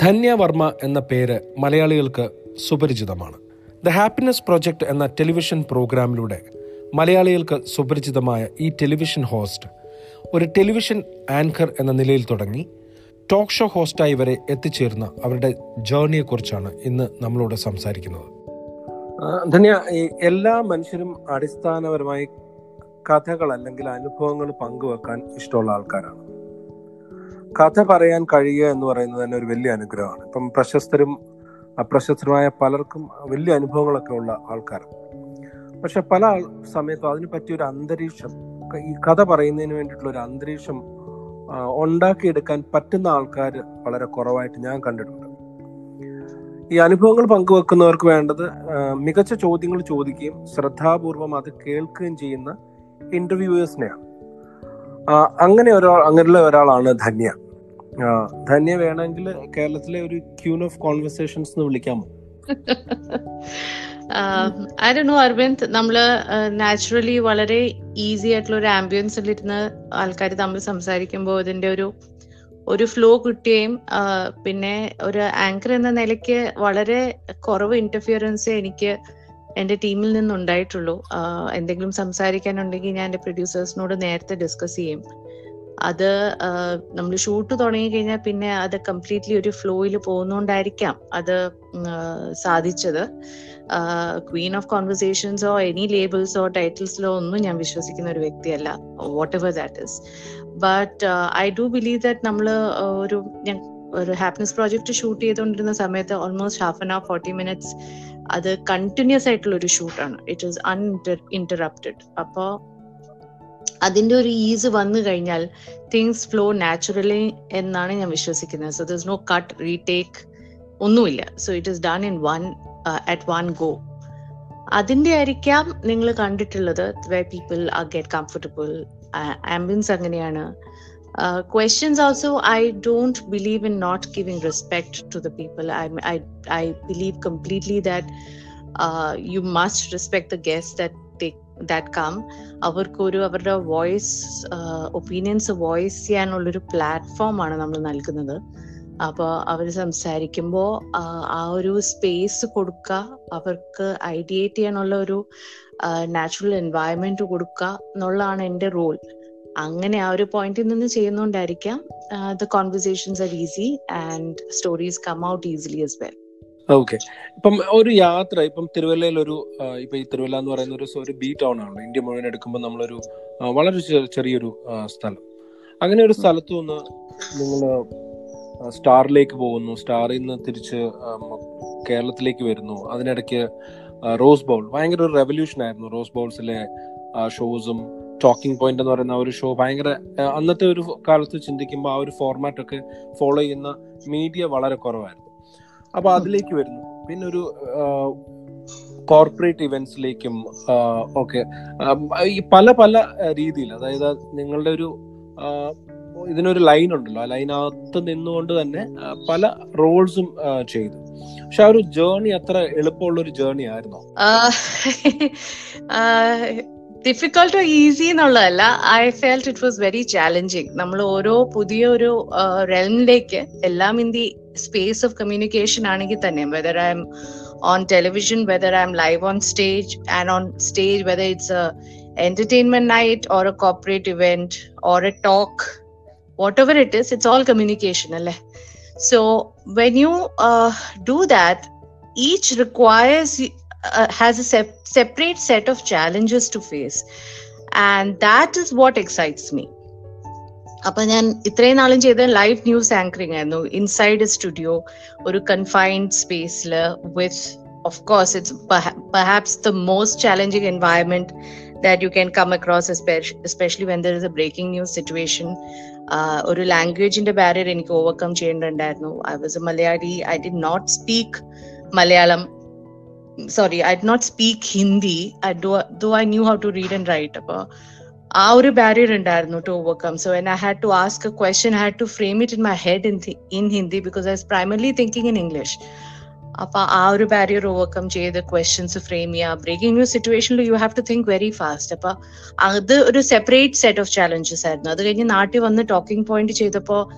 ധന്യ വർമ്മ എന്ന പേര് മലയാളികൾക്ക് സുപരിചിതമാണ്. ദ ഹാപ്പിനെസ് പ്രോജക്റ്റ് എന്ന ടെലിവിഷൻ പ്രോഗ്രാമിലൂടെ മലയാളികൾക്ക് സുപരിചിതമായ ഈ ടെലിവിഷൻ ഹോസ്റ്റ് ഒരു ടെലിവിഷൻ ആങ്കർ എന്ന നിലയിൽ തുടങ്ങി ടോക്ക് ഷോ ഹോസ്റ്റായി വരെ എത്തിച്ചേർന്ന അവരുടെ ജേർണിയെക്കുറിച്ചാണ് ഇന്ന് നമ്മളോട് സംസാരിക്കുന്നത്. ധന്യ എല്ലാ മനുഷ്യരും അടിസ്ഥാനപരമായി കഥകൾ അല്ലെങ്കിൽ അനുഭവങ്ങൾ പങ്കുവെക്കാൻ ഇഷ്ടമുള്ള ആൾക്കാരാണ്. കഥ പറയാൻ കഴിയുക എന്ന് പറയുന്നത് തന്നെ ഒരു വലിയ അനുഗ്രഹമാണ്. ഇപ്പം പ്രശസ്തരും അപ്രശസ്തരുമായ പലർക്കും വലിയ അനുഭവങ്ങളൊക്കെ ഉള്ള ആൾക്കാരാണ് പക്ഷെ പല സമയത്തും അതിന് പറ്റിയ ഒരു അന്തരീക്ഷം ഈ കഥ പറയുന്നതിന് വേണ്ടിയിട്ടുള്ള ഒരു അന്തരീക്ഷം ഉണ്ടാക്കിയെടുക്കാൻ പറ്റുന്ന ആൾക്കാർ വളരെ കുറവായിട്ട് ഞാൻ കണ്ടിട്ടുണ്ട്. ഈ അനുഭവങ്ങൾ പങ്കുവെക്കുന്നവർക്ക് വേണ്ടത് മികച്ച ചോദ്യങ്ങൾ ചോദിക്കുകയും ശ്രദ്ധാപൂർവം അത് കേൾക്കുകയും ചെയ്യുന്ന ഇന്റർവ്യൂവേഴ്സിനെയാണ് അങ്ങനെ ഒരാൾ അങ്ങനെയുള്ള ഒരാളാണ് ധന്യ. ധന്യ വേണമെങ്കിൽ കേരളത്തിലെ ഒരു ക്യൂൺ ഓഫ് കോൺവെർസേഷൻസ് എന്ന് വിളിക്കാമോ ഐ ഡോ നോ അരവിന്ദ് നമ്മൾ നാച്ചുറലി വളരെ ഈസി ആയിട്ടുള്ള ഒരു ആംബിയൻസിൽ ഇരുന്ന് ആൾക്കാർ തമ്മിൽ സംസാരിക്കുമ്പോൾ ഇതിന്റെ ഒരു ഒരു ഫ്ലോ കിട്ടുകയും പിന്നെ ഒരു ആങ്കർ എന്ന നിലയ്ക്ക് വളരെ കുറവ് ഇന്റർഫിയറൻസ് എനിക്ക് എന്റെ ടീമിൽ നിന്നുണ്ടായിട്ടുള്ളൂ. എന്തെങ്കിലും സംസാരിക്കാനുണ്ടെങ്കിൽ ഞാൻ എന്റെ പ്രൊഡ്യൂസേഴ്സിനോട് നേരത്തെ ഡിസ്കസ് ചെയ്യും. അത് നമ്മൾ ഷൂട്ട് തുടങ്ങി കഴിഞ്ഞാൽ പിന്നെ അത് കംപ്ലീറ്റ്ലി ഒരു ഫ്ലോയിൽ പോകുന്നോണ്ടായിരിക്കാം അത് സാധിച്ചത്. ക്വീൻ ഓഫ് കോൺവെർസേഷൻസോ എനി ലേബിൾസോ ടൈറ്റിൽസിലോ ഒന്നും ഞാൻ വിശ്വസിക്കുന്ന ഒരു വ്യക്തിയല്ല. Whatever that is but I do believe that നമ്മൾ ഒരു ഒരു ഹാപ്പിനെസ് പ്രോജക്റ്റ് ഷൂട്ട് ചെയ്തുകൊണ്ടിരുന്ന സമയത്ത് almost half an hour forty minutes അത് കണ്ടിന്യൂസ് ആയിട്ടുള്ള ഒരു ഷൂട്ടാണ് ഇറ്റ് ഈസ് അൺ ഇന്ററപ്റ്റഡ് അപ്പോ അതിന്റെ ഒരു ഈസ് വന്നു കഴിഞ്ഞാൽ തിങ്സ് ഫ്ലോ നാച്ചുറലി എന്നാണ് ഞാൻ വിശ്വസിക്കുന്നത്. So this no cut retake ഒന്നുമില്ല. So it is done in one at one go അതിന്റെ ആയിരിക്കാം നിങ്ങൾ കണ്ടിട്ടുള്ളത് way people are get comfortable ambience അങ്ങനെയാണ്. Questions also I don't believe in not giving respect i i, people I I believe completely that you must respect the guest that that come അവർക്കൊരു അവരുടെ voice opinions voice ചെയ്യാനുള്ളൊരു പ്ലാറ്റ്ഫോമാണ് നമ്മൾ നൽകുന്നത്. അപ്പോൾ അവർ സംസാരിക്കുമ്പോൾ ആ ഒരു സ്പേസ് കൊടുക്കുക അവർക്ക് ഐഡിയേറ്റ് ചെയ്യാനുള്ള ഒരു നാച്ചുറൽ എൻവയറമെന്റ് കൊടുക്കുക എന്നുള്ളതാണ് എന്റെ റോൾ അങ്ങനെ ആ ഒരു പോയിന്റിൽ നിന്ന് ചെയ്യുന്നോണ്ടായിരിക്കാം the conversations are easy and stories come out easily as well okay ഇപ്പം ഒരു യാത്ര ഇപ്പം തിരുവല്ലയിൽ ഒരു ഇപ്പൊ ഈ തിരുവല്ല എന്ന് പറയുന്ന ഒരു ഒരു ബീ ടൗൺ ആണല്ലോ ഇന്ത്യ മുഴുവൻ എടുക്കുമ്പോൾ നമ്മളൊരു വളരെ ചെറിയൊരു സ്ഥലം. അങ്ങനെ ഒരു സ്ഥലത്തു നിന്ന് നിങ്ങൾ സ്റ്റാറിലേക്ക് പോകുന്നു. സ്റ്റാറിൽ നിന്ന് തിരിച്ച് കേരളത്തിലേക്ക് വരുന്നു. അതിനിടയ്ക്ക് റോസ് ബൗൾ. ഭയങ്കര ഒരു റെവല്യൂഷൻ ആയിരുന്നു റോസ് ബൗൾസിലെ ഷോസും ടോക്കിംഗ് പോയിന്റ് എന്ന് പറയുന്ന ഒരു ഷോ ഭയങ്കര അന്നത്തെ ഒരു കാലത്ത് ചിന്തിക്കുമ്പോൾ ആ ഒരു ഫോർമാറ്റ് ഒക്കെ ഫോളോ ചെയ്യുന്ന മീഡിയ വളരെ കുറവായിരുന്നു. അപ്പൊ അതിലേക്ക് വരുന്നു. പിന്നെ ഒരു കോർപ്പറേറ്റ് ഇവന്റ്സിലേക്കും ഒക്കെ ഈ പല പല രീതിയിൽ അതായത് നിങ്ങളുടെ ഒരു ഇതിനൊരു ലൈൻ ഉണ്ടല്ലോ ആ ലൈനകത്ത് നിന്നുകൊണ്ട് തന്നെ പല റോൾസും ചെയ്തു. പക്ഷെ ആ ഒരു ജേർണി അത്ര എളുപ്പമുള്ള ഒരു ജേർണി ആയിരുന്നോ? ഡിഫിക്കൾട്ടോ ഈസി എന്നുള്ളതല്ല I felt it was very challenging നമ്മൾ ഓരോ പുതിയ ഒരു റെലിലേക്ക് എല്ലാം in the space of communication ആണെങ്കിൽ തന്നെ whether I'm on television, whether I'm live on stage and on stage, whether it's a entertainment night or a corporate event or a talk, whatever it is, it's all communication. Alle? So when you uh, do that, each requires uh, has a sep- separate set of challenges to face, and that is what excites me. അപ്പൊ ഞാൻ ഇത്രയും നാളും ചെയ്ത live news anchoring ആയിരുന്നു. Inside studio ഒരു confined സ്പേസിൽ with of course it's perhaps the most challenging environment that you can come across especially when there is a breaking news situation ഒരു ലാംഗ്വേജിന്റെ ബാരിയർ എനിക്ക് overcome ചെയ്യേണ്ടതുണ്ടായിരുന്നു. I was a Malayali I did not speak Malayalam sorry I did not speak Hindi I do though I knew how to read and write അപ്പോൾ ആ ഒരു barrier ഉണ്ടായിരുന്നു to overcome so when I had to ask a question I had to frame it in my head in in Hindi because I was primarily thinking in English അപ്പൊ ആ ഒരു barrier overcome ചെയ്ത് questions frame ചെയ്യുക breaking news സിറ്റുവേഷനിൽ you have to think very fast അപ്പൊ അത് ഒരു separate set of challenges ആയിരുന്നു. അത് കഴിഞ്ഞ് നാട്ടിൽ വന്ന് ടോക്കിംഗ് പോയിന്റ് ചെയ്തപ്പോ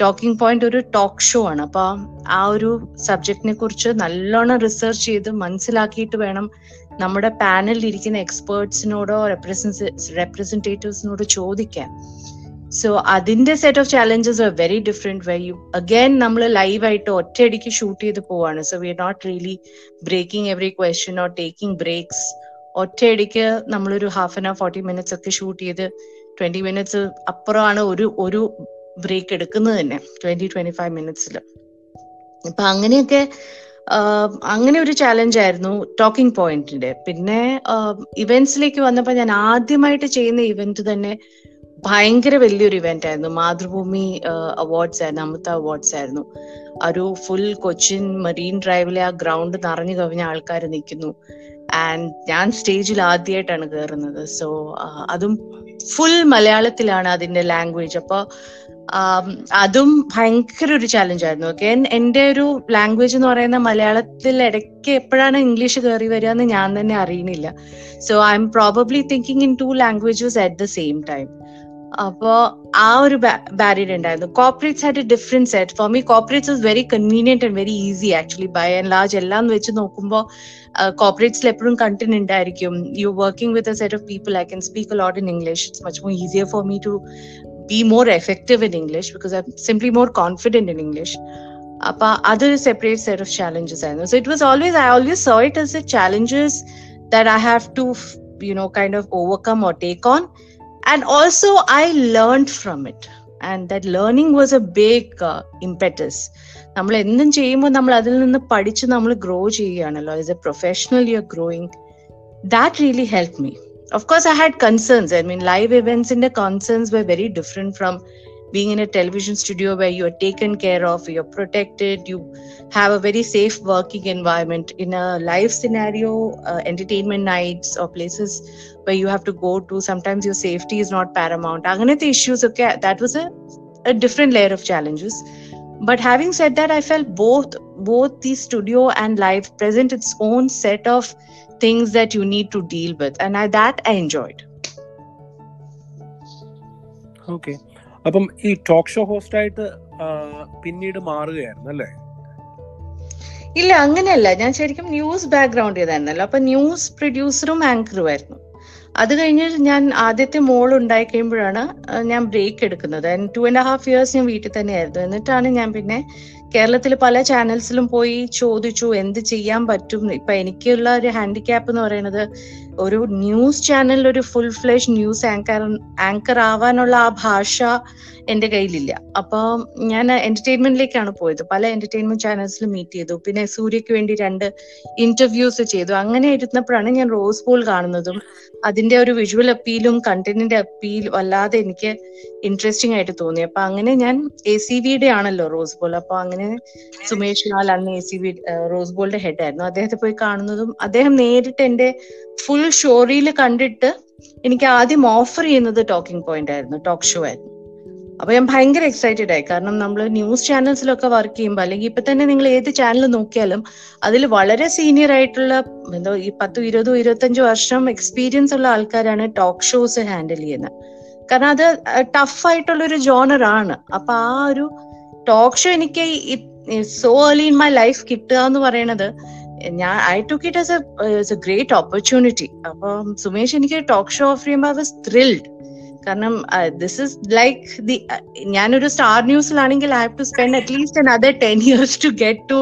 ടോക്കിംഗ് പോയിന്റ് ഒരു ടോക്ക് ഷോ ആണ്. അപ്പൊ ആ ഒരു സബ്ജക്റ്റിനെ കുറിച്ച് നല്ലോണം റിസർച്ച് ചെയ്ത് മനസ്സിലാക്കിയിട്ട് വേണം നമ്മുടെ പാനലിൽ ഇരിക്കുന്ന എക്സ്പേർട്സിനോടോ റെപ്രസെന്റേറ്റീവ്സിനോടോ ചോദിക്കാൻ. സോ അതിന്റെ set of challenges are very different way you again നമ്മൾ ലൈവായിട്ട് ഒറ്റയടിക്ക് ഷൂട്ട് ചെയ്ത് പോവാണ്. So we are not really breaking every question or taking breaks ഒറ്റയടിക്ക് നമ്മളൊരു half an hour forty minutes ഒക്കെ ഷൂട്ട് ചെയ്ത് ട്വന്റി മിനിറ്റ്സ് അപ്പുറമാണ് ഒരു ഒരു ബ്രേക്ക് എടുക്കുന്നത് തന്നെ ട്വന്റി ട്വന്റി ഫൈവ് മിനിറ്റ്സിൽ അപ്പൊ അങ്ങനെയൊക്കെ അങ്ങനെ ഒരു ചാലഞ്ച് ആയിരുന്നു ടോക്കിംഗ് പോയിന്റിന്റെ പിന്നെ ഇവന്റ്സിലേക്ക് വന്നപ്പോൾ ഞാൻ ആദ്യമായിട്ട് ചെയ്യുന്ന ഇവന്റ് തന്നെ ഭയങ്കര വലിയൊരു ഇവന്റ് ആയിരുന്നു. മാതൃഭൂമി അവാർഡ്സ് ആയിരുന്നു അമൃത അവാർഡ്സ് ആയിരുന്നു. ഒരു ഫുൾ കൊച്ചിൻ മറീൻ ഡ്രൈവിലെ ആ ഗ്രൗണ്ട് നിറഞ്ഞു കവിഞ്ഞ ആൾക്കാർ നിൽക്കുന്നു. ആൻഡ് ഞാൻ സ്റ്റേജിൽ ആദ്യമായിട്ടാണ് കയറുന്നത് സോ അതും ഫുൾ മലയാളത്തിലാണ് അതിന്റെ ലാംഗ്വേജ് അപ്പൊ അതും ഭയങ്കര ഒരു ചാലഞ്ച് ആയിരുന്നു. ഓക്കെ എന്റെ ഒരു ലാംഗ്വേജ് എന്ന് പറയുന്ന മലയാളത്തിൽ ഇടയ്ക്ക് എപ്പോഴാണ് ഇംഗ്ലീഷ് കയറി വരിക എന്ന് ഞാൻ തന്നെ അറിയണില്ല. So I'm probably thinking in two languages at the same time അപ്പോ ആ ഒരു ബാരിയർ ഉണ്ടായിരുന്നു corporates had a different set for me corporates is very convenient and very easy actually by and large എല്ലാം വെച്ച് നോക്കുമ്പോൾ കോപ്പറേറ്റ്സിൽ എപ്പോഴും കണ്ടന്റ് ഉണ്ടായിരിക്കും you working with a set of people I can speak lot in English it's much more easier for me to be more effective in English because I simply more confident in English അപ്പൊ അതൊരു separate set of challenges ആയിരുന്നു. So it was always I always so it is a challenges that I have to you know kind of overcome or take on and also i learned from it. And that learning was a big uh, impetus. നമ്മൾ എന്തും ചെയ്യുമ്പോൾ നമ്മൾ അതിൽ നിന്ന് പഠിച്ച് നമ്മൾ grow ചെയ്യുകയാണല്ലോ. As a professional you are growing that really help me of course I had concerns I mean live ഇവന്റ്സിന്റെ concerns were very different from being in a television studio where you are taken care of, you're protected, you have a very safe working environment. In a live scenario, uh, entertainment nights or places where you have to go to, sometimes your safety is not paramount. the issues, okay, that was a, a different layer of challenges. But having said that, I felt both both the studio and live present its own set of things that you need to deal with, and I, that I enjoyed. Okay അപ്പം ഈ talk show host ആയിട്ട് പിന്നീട് മാറുകയായിരുന്നു അല്ലേ? ഇല്ല അങ്ങനെയല്ല. ഞാൻ ശരിക്കും ന്യൂസ് ബാക്ക്ഗ്രൗണ്ട് ചെയ്തായിരുന്നല്ലോ അപ്പൊ ന്യൂസ് പ്രൊഡ്യൂസറും ആങ്കറും ആയിരുന്നു. അത് കഴിഞ്ഞ് ഞാൻ ആദ്യത്തെ മോൾ ഉണ്ടായി കഴിയുമ്പോഴാണ് ഞാൻ ബ്രേക്ക് എടുക്കുന്നത്. ടു ആൻഡ് ഹാഫ് ഇയേഴ്സ് ഞാൻ വീട്ടിൽ തന്നെയായിരുന്നു. എന്നിട്ടാണ് ഞാൻ പിന്നെ കേരളത്തിൽ പല ചാനൽസിലും പോയി ചോദിച്ചു എന്ത് ചെയ്യാൻ പറ്റും? ഇപ്പൊ എനിക്കുള്ള ഒരു ഹാൻഡിക്യാപ്പ് എന്ന് പറയുന്നത് ഒരു ന്യൂസ് ചാനലിൽ ഒരു full flush news anchor anchor ആവാനുള്ള ആ ഭാഷ എന്റെ കയ്യിലില്ല. അപ്പൊ ഞാൻ എന്റർടൈൻമെന്റിലേക്കാണ് പോയത്. പല എന്റർടൈൻമെന്റ് ചാനൽസിൽ മീറ്റ് ചെയ്തു. പിന്നെ സൂര്യക്ക് വേണ്ടി രണ്ട് ഇന്റർവ്യൂസ് ചെയ്തു. അങ്ങനെ ഇരുന്നപ്പോഴാണ് ഞാൻ റോസ് പോൾ കാണുന്നതും അതിന്റെ ഒരു വിഷ്വൽ അപ്പീലും കണ്ടന്റിന്റെ അപ്പീൽ വല്ലാതെ എനിക്ക് ഇൻട്രസ്റ്റിംഗ് ആയിട്ട് തോന്നി. അപ്പൊ അങ്ങനെ ഞാൻ എ സി വിയുടെ ആണല്ലോ റോസ് ബോൾ അപ്പൊ അങ്ങനെ സുമേഷ് ലാൽ അന്ന് എ സി വി റോസ് ബോളിന്റെ ഹെഡ് ആയിരുന്നു. അദ്ദേഹത്തെ പോയി കാണുന്നതും അദ്ദേഹം നേരിട്ട് എന്റെ ഫുൾ ഷോറിയിൽ കണ്ടിട്ട് എനിക്ക് ആദ്യം ഓഫർ ചെയ്യുന്നത് ടോക്കിംഗ് പോയിന്റ് ആയിരുന്നു ടോക്ക് ഷോ ആയിരുന്നു. അപ്പൊ ഞാൻ ഭയങ്കര എക്സൈറ്റഡ് ആയി. കാരണം നമ്മൾ ന്യൂസ് ചാനൽസിലൊക്കെ വർക്ക് ചെയ്യുമ്പോൾ അല്ലെങ്കിൽ ഇപ്പൊ തന്നെ നിങ്ങൾ ഏത് ചാനൽ നോക്കിയാലും അതിൽ വളരെ സീനിയർ ആയിട്ടുള്ള എന്തോ ഈ പത്തും ഇരുപതും ഇരുപത്തഞ്ചു വർഷം എക്സ്പീരിയൻസ് ഉള്ള ആൾക്കാരാണ് ടോക്ക് ഷോസ് ഹാൻഡിൽ ചെയ്യുന്നത്. കാരണം അത് ടഫ് ആയിട്ടുള്ള ഒരു ജോണർ ആണ്. അപ്പൊ ആ ഒരു ടോക്ക് ഷോ എനിക്ക് so early in my life കിട്ടുക എന്ന് പറയണത് ഞാൻ I took it as a great opportunity അപ്പം സുമേഷ് എനിക്ക് ടോക്ക് ഷോ ഓഫർ ചെയ്യുമ്പോൾ ഐ വാസ് ത്രിൽഡ് കാരണം ദിസ് ഇസ് ലൈക്ക് ദി ഞാനൊരു star ന്യൂസിലാണെങ്കിൽ I have to spend at least other ten years to get to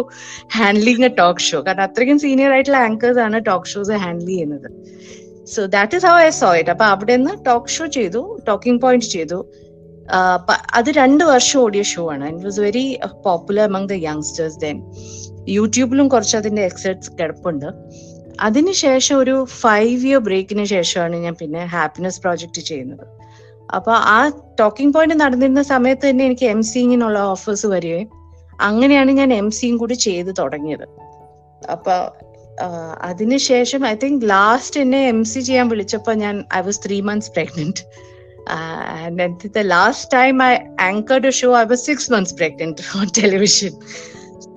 handling a talk show കാരണം അത്രയ്ക്കും senior ആയിട്ടുള്ള anchors ആണ് talk shows handle ചെയ്യുന്നത്. So that is how I so it അപ്പൊ അവിടെ നിന്ന് talk show ചെയ്തു talking point ചെയ്തു. അത് രണ്ട് വർഷം ഓടിയ ഷോ ആണ്. It was very popular among the youngsters then യൂട്യൂബിലും കുറച്ച് അതിന്റെ എക്സെപ്റ്റ്സ് കിടപ്പുണ്ട്. അതിനുശേഷം ഒരു ഫൈവ് ഇയർ ബ്രേക്കിന് ശേഷമാണ് ഞാൻ പിന്നെ ഹാപ്പിനെസ് പ്രോജക്റ്റ് ചെയ്യുന്നത്. അപ്പൊ ആ ടോക്കിംഗ് പോയിന്റ് നടന്നിരുന്ന സമയത്ത് തന്നെ എനിക്ക് എം സിങ്ങിനുള്ള ഓഫേഴ്സ് വരികയും അങ്ങനെയാണ് ഞാൻ എം സിയും കൂടി ചെയ്ത് തുടങ്ങിയത്. അപ്പൊ അതിനുശേഷം ഐ തിങ്ക് ലാസ്റ്റ് എന്നെ എം സി ചെയ്യാൻ വിളിച്ചപ്പോ ഞാൻ I was three months pregnant the last time I anchored a show I was six months pregnant on television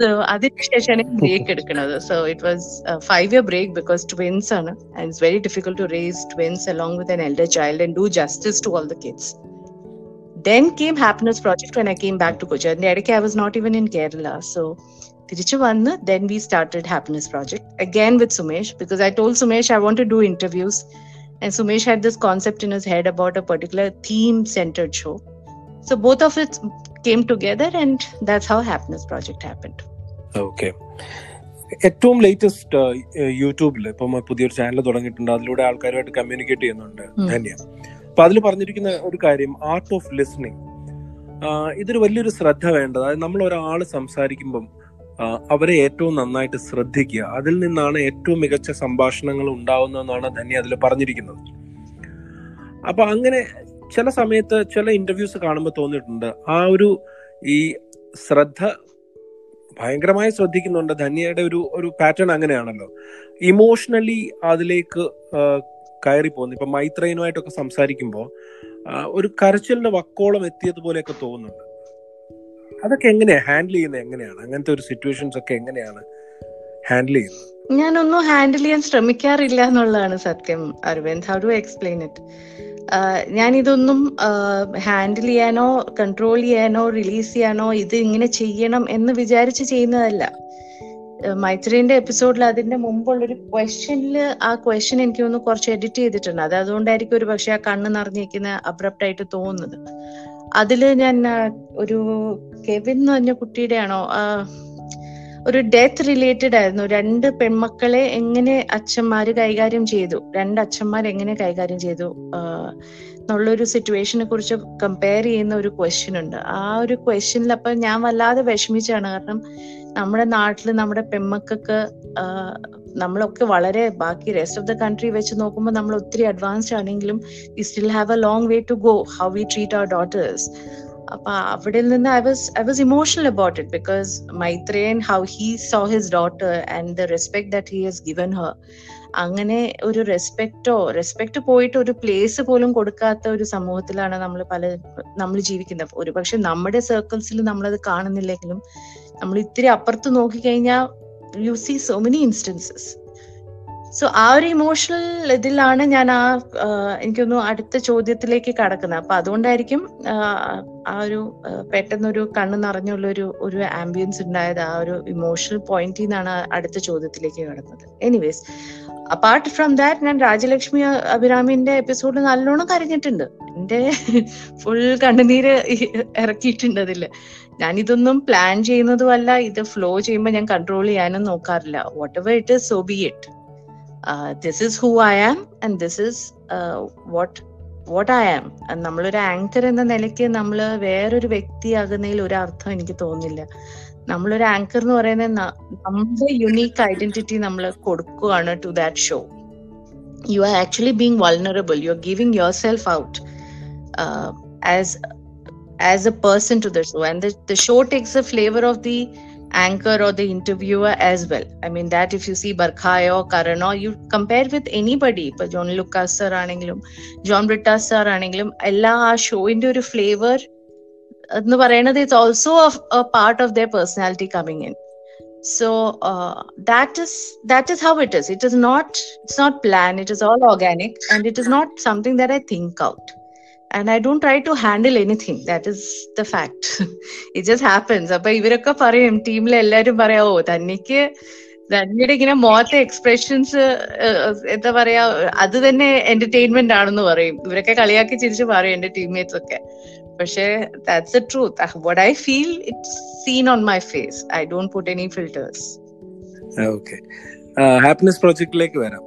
so അതിനുശേഷമാണ് ബ്രേക്ക് എടുക്കുന്നത് so it was five year break because twins ആണ് and it's very difficult to raise twins along with an elder child and do justice to all the kids then came happiness project when i came back to kochi and i was not even in kerala so തിരിച്ചു വന്ന് then we started happiness project again with sumesh because i told sumesh i want to do interviews and sumesh had this concept in his head about a particular theme centered show. So both of it came together and that's how happiness project happened. Okay. ഏറ്റവും latest യൂട്യൂബിൽ ഇപ്പം പുതിയൊരു channel തുടങ്ങിയിട്ടുണ്ട്. അതിലൂടെ ആൾക്കാരുമായിട്ട് communicate ചെയ്യുന്നുണ്ട്. ധന്യ. അപ്പൊ അതിൽ പറഞ്ഞിരിക്കുന്ന ഒരു കാര്യം ആർട്ട് ഓഫ് ലിസ്ണിംഗ് ഇതൊരു വലിയൊരു ശ്രദ്ധ വേണ്ടത്. അതായത് നമ്മൾ ഒരാൾ സംസാരിക്കുമ്പം അവരെ ഏറ്റവും നന്നായിട്ട് ശ്രദ്ധിക്കുക. അതിൽ നിന്നാണ് ഏറ്റവും മികച്ച സംഭാഷണങ്ങൾ ഉണ്ടാവുന്നതെന്നാണ് ധന്യ അതിൽ പറഞ്ഞിരിക്കുന്നത്. അപ്പൊ അങ്ങനെ ചില സമയത്ത് ചില ഇന്റർവ്യൂസ് കാണുമ്പോൾ തോന്നിയിട്ടുണ്ട്. ആ ഒരു ഈ ശ്രദ്ധ ഭയങ്കരമായി ശ്രദ്ധിക്കുന്നുണ്ട് ധന്യയുടെ ഒരു ഒരു പാറ്റേൺ അങ്ങനെയാണല്ലോ. ഇമോഷണലി അതിലേക്ക് കയറി പോകുന്നു. ഇപ്പൊ മൈത്രേനുമായിട്ടൊക്കെ സംസാരിക്കുമ്പോൾ ഒരു കരച്ചിലിന്റെ വക്കോളം എത്തിയതുപോലെയൊക്കെ തോന്നുന്നുണ്ട്. അതൊക്കെ എങ്ങനെയാ? ഹാൻഡിൽ ചെയ്യുന്നത് എങ്ങനെയാണ്? അങ്ങനത്തെ ഒരു സിറ്റുവേഷൻസ് ഒക്കെ എങ്ങനെയാണ് ഹാൻഡിൽ ചെയ്യുന്നത്? ഞാനൊന്നും ഹാൻഡിൽ ചെയ്യാൻ ശ്രമിക്കാറില്ല എന്നുള്ളതാണ് സത്യം Aravind. How to explain it ഞാൻ ഇതൊന്നും ഹാൻഡിൽ ചെയ്യാനോ കൺട്രോൾ ചെയ്യാനോ റിലീസ് ചെയ്യാനോ ഇത് ഇങ്ങനെ ചെയ്യണം എന്ന് വിചാരിച്ച് ചെയ്യുന്നതല്ല. മൈത്രിന്റെ എപ്പിസോഡിൽ അതിന്റെ മുമ്പുള്ളൊരു ക്വസ്റ്റ്യനിൽ ആ ക്വസ്റ്റ്യൻ എനിക്ക് ഒന്ന് കുറച്ച് എഡിറ്റ് ചെയ്തിട്ടുണ്ട്. അത് അതുകൊണ്ടായിരിക്കും ഒരു പക്ഷെ ആ കണ്ണ് നിറഞ്ഞിരിക്കുന്ന അബ്രപ്റ്റ് ആയിട്ട് തോന്നുന്നത്. അതിൽ ഞാൻ ഒരു കെവിൻ എന്ന് പറഞ്ഞ കുട്ടിയുടെ ആണോ ഒരു ഡെത്ത് റിലേറ്റഡ് ആയിരുന്നു. രണ്ട് പെൺമക്കളെ എങ്ങനെ അച്ഛന്മാര് കൈകാര്യം ചെയ്തു രണ്ട് അച്ഛന്മാർ എങ്ങനെ കൈകാര്യം ചെയ്തു എന്നുള്ളൊരു സിറ്റുവേഷനെ കുറിച്ച് കമ്പയർ ചെയ്യുന്ന ഒരു ക്വസ്റ്റ്യൻ ഉണ്ട്. ആ ഒരു ക്വസ്റ്റ്യനിൽ അപ്പൊ ഞാൻ വല്ലാതെ വിഷമിച്ചാണ്. കാരണം നമ്മുടെ നാട്ടിൽ നമ്മുടെ പെൺമക്കൾക്ക് നമ്മളൊക്കെ വളരെ ബാക്കി റെസ്റ്റ് ഓഫ് ദ കൺട്രി വെച്ച് നോക്കുമ്പോൾ നമ്മൾ ഒത്തിരി അഡ്വാൻസ്ഡ് ആണെങ്കിലും we still have a long way to go how we treat our daughters അപ്പൊ അവിടെ നിന്ന് I was I was emotional about it because Maithreyan how he saw his daughter and the respect that he has given her അങ്ങനെ ഒരു റെസ്പെക്റ്റോ respect പോയിട്ട് ഒരു place പോലും കൊടുക്കാത്ത ഒരു സമൂഹത്തിലാണ് നമ്മൾ പല നമ്മൾ ജീവിക്കുന്നത്. ഒരുപക്ഷെ നമ്മുടെ സർക്കിൾസിൽ നമ്മളത് കാണുന്നില്ലെങ്കിലും നമ്മൾ ഇത്തിരി അപ്പുറത്ത് നോക്കിക്കഴിഞ്ഞാൽ you see so many instances so ആ ഒരു ഇമോഷണൽ ഇതിലാണ് ഞാൻ ആ എനിക്കൊന്ന് അടുത്ത ചോദ്യത്തിലേക്ക് കടക്കുന്നത്. അപ്പൊ അതുകൊണ്ടായിരിക്കും ആ, ഒരു പെട്ടെന്നൊരു കണ്ണ് നിറഞ്ഞുള്ള ഒരു ഒരു ആംബിയൻസ് ഉണ്ടായത് ആ ഒരു ഇമോഷണൽ പോയിന്റിൽ നിന്നാണ് അടുത്ത ചോദ്യത്തിലേക്ക് കടന്നത്. എനിവേസ് അപ്പാർട്ട് ഫ്രം ദാറ്റ് ഞാൻ രാജലക്ഷ്മി അഭിരാമിന്റെ എപ്പിസോഡ് നല്ലോണം കരഞ്ഞിട്ടുണ്ട്. എന്റെ ഫുൾ കണ്ണുനീര് ഇറക്കിയിട്ടുണ്ട് അതിൽ. ഞാൻ ഇതൊന്നും പ്ലാൻ ചെയ്യുന്നതുമല്ല. ഇത് ഫ്ലോ ചെയ്യുമ്പോൾ ഞാൻ കൺട്രോൾ ചെയ്യാനും നോക്കാറില്ല. Whatever it is so be it this is who I am and this is what what I am നമ്മളൊരു ആങ്കർ എന്ന നിലയ്ക്ക് നമ്മൾ വേറൊരു വ്യക്തിയാകുന്നതിൽ ഒരു അർത്ഥം എനിക്ക് തോന്നുന്നില്ല. നമ്മളൊരു ആങ്കർ എന്ന് പറയുന്നത് നമ്മുടെ യുണീക്ക് ഐഡന്റിറ്റി നമ്മൾ കൊടുക്കുകയാണ് to that show you are actually being vulnerable you are giving yourself out as as a person to the show and the, the show takes the flavor of the anchor or the interviewer as well i mean that if you see barkhay or karan or you compare with anybody ഇപ്പൊ John Lucas sir ആണെങ്കിലും John Brittas sir ആണെങ്കിലും എല്ലാ ആ ഷോയിന്റെ ഒരു flavour എന്ന് പറയുന്നത് it's also a part of their personality coming in so uh, that is that is how it is it is not it's not planned it is all organic and it is not something that i think Out I I try to handle anything that is the fact it just happens. അപ്പൊ ഇവരൊക്കെ പറയും ടീമിലെ എല്ലാരും പറയാ ഓ തന്നിക്ക് തന്നിയുടെ ഇങ്ങനെ മോത്തെ expressions എന്താ പറയാ അത് തന്നെ എന്റർടൈൻമെന്റ് ആണെന്ന് പറയും. ഇവരൊക്കെ കളിയാക്കി ചിരിച്ച് പറയും എന്റെ ടീംമേറ്റ്സ് ഒക്കെ. പക്ഷേ that's a truth what I feel it's seen on my face I don't put any filters okay happiness പ്രോജക്റ്റിലേക്ക് വരാം.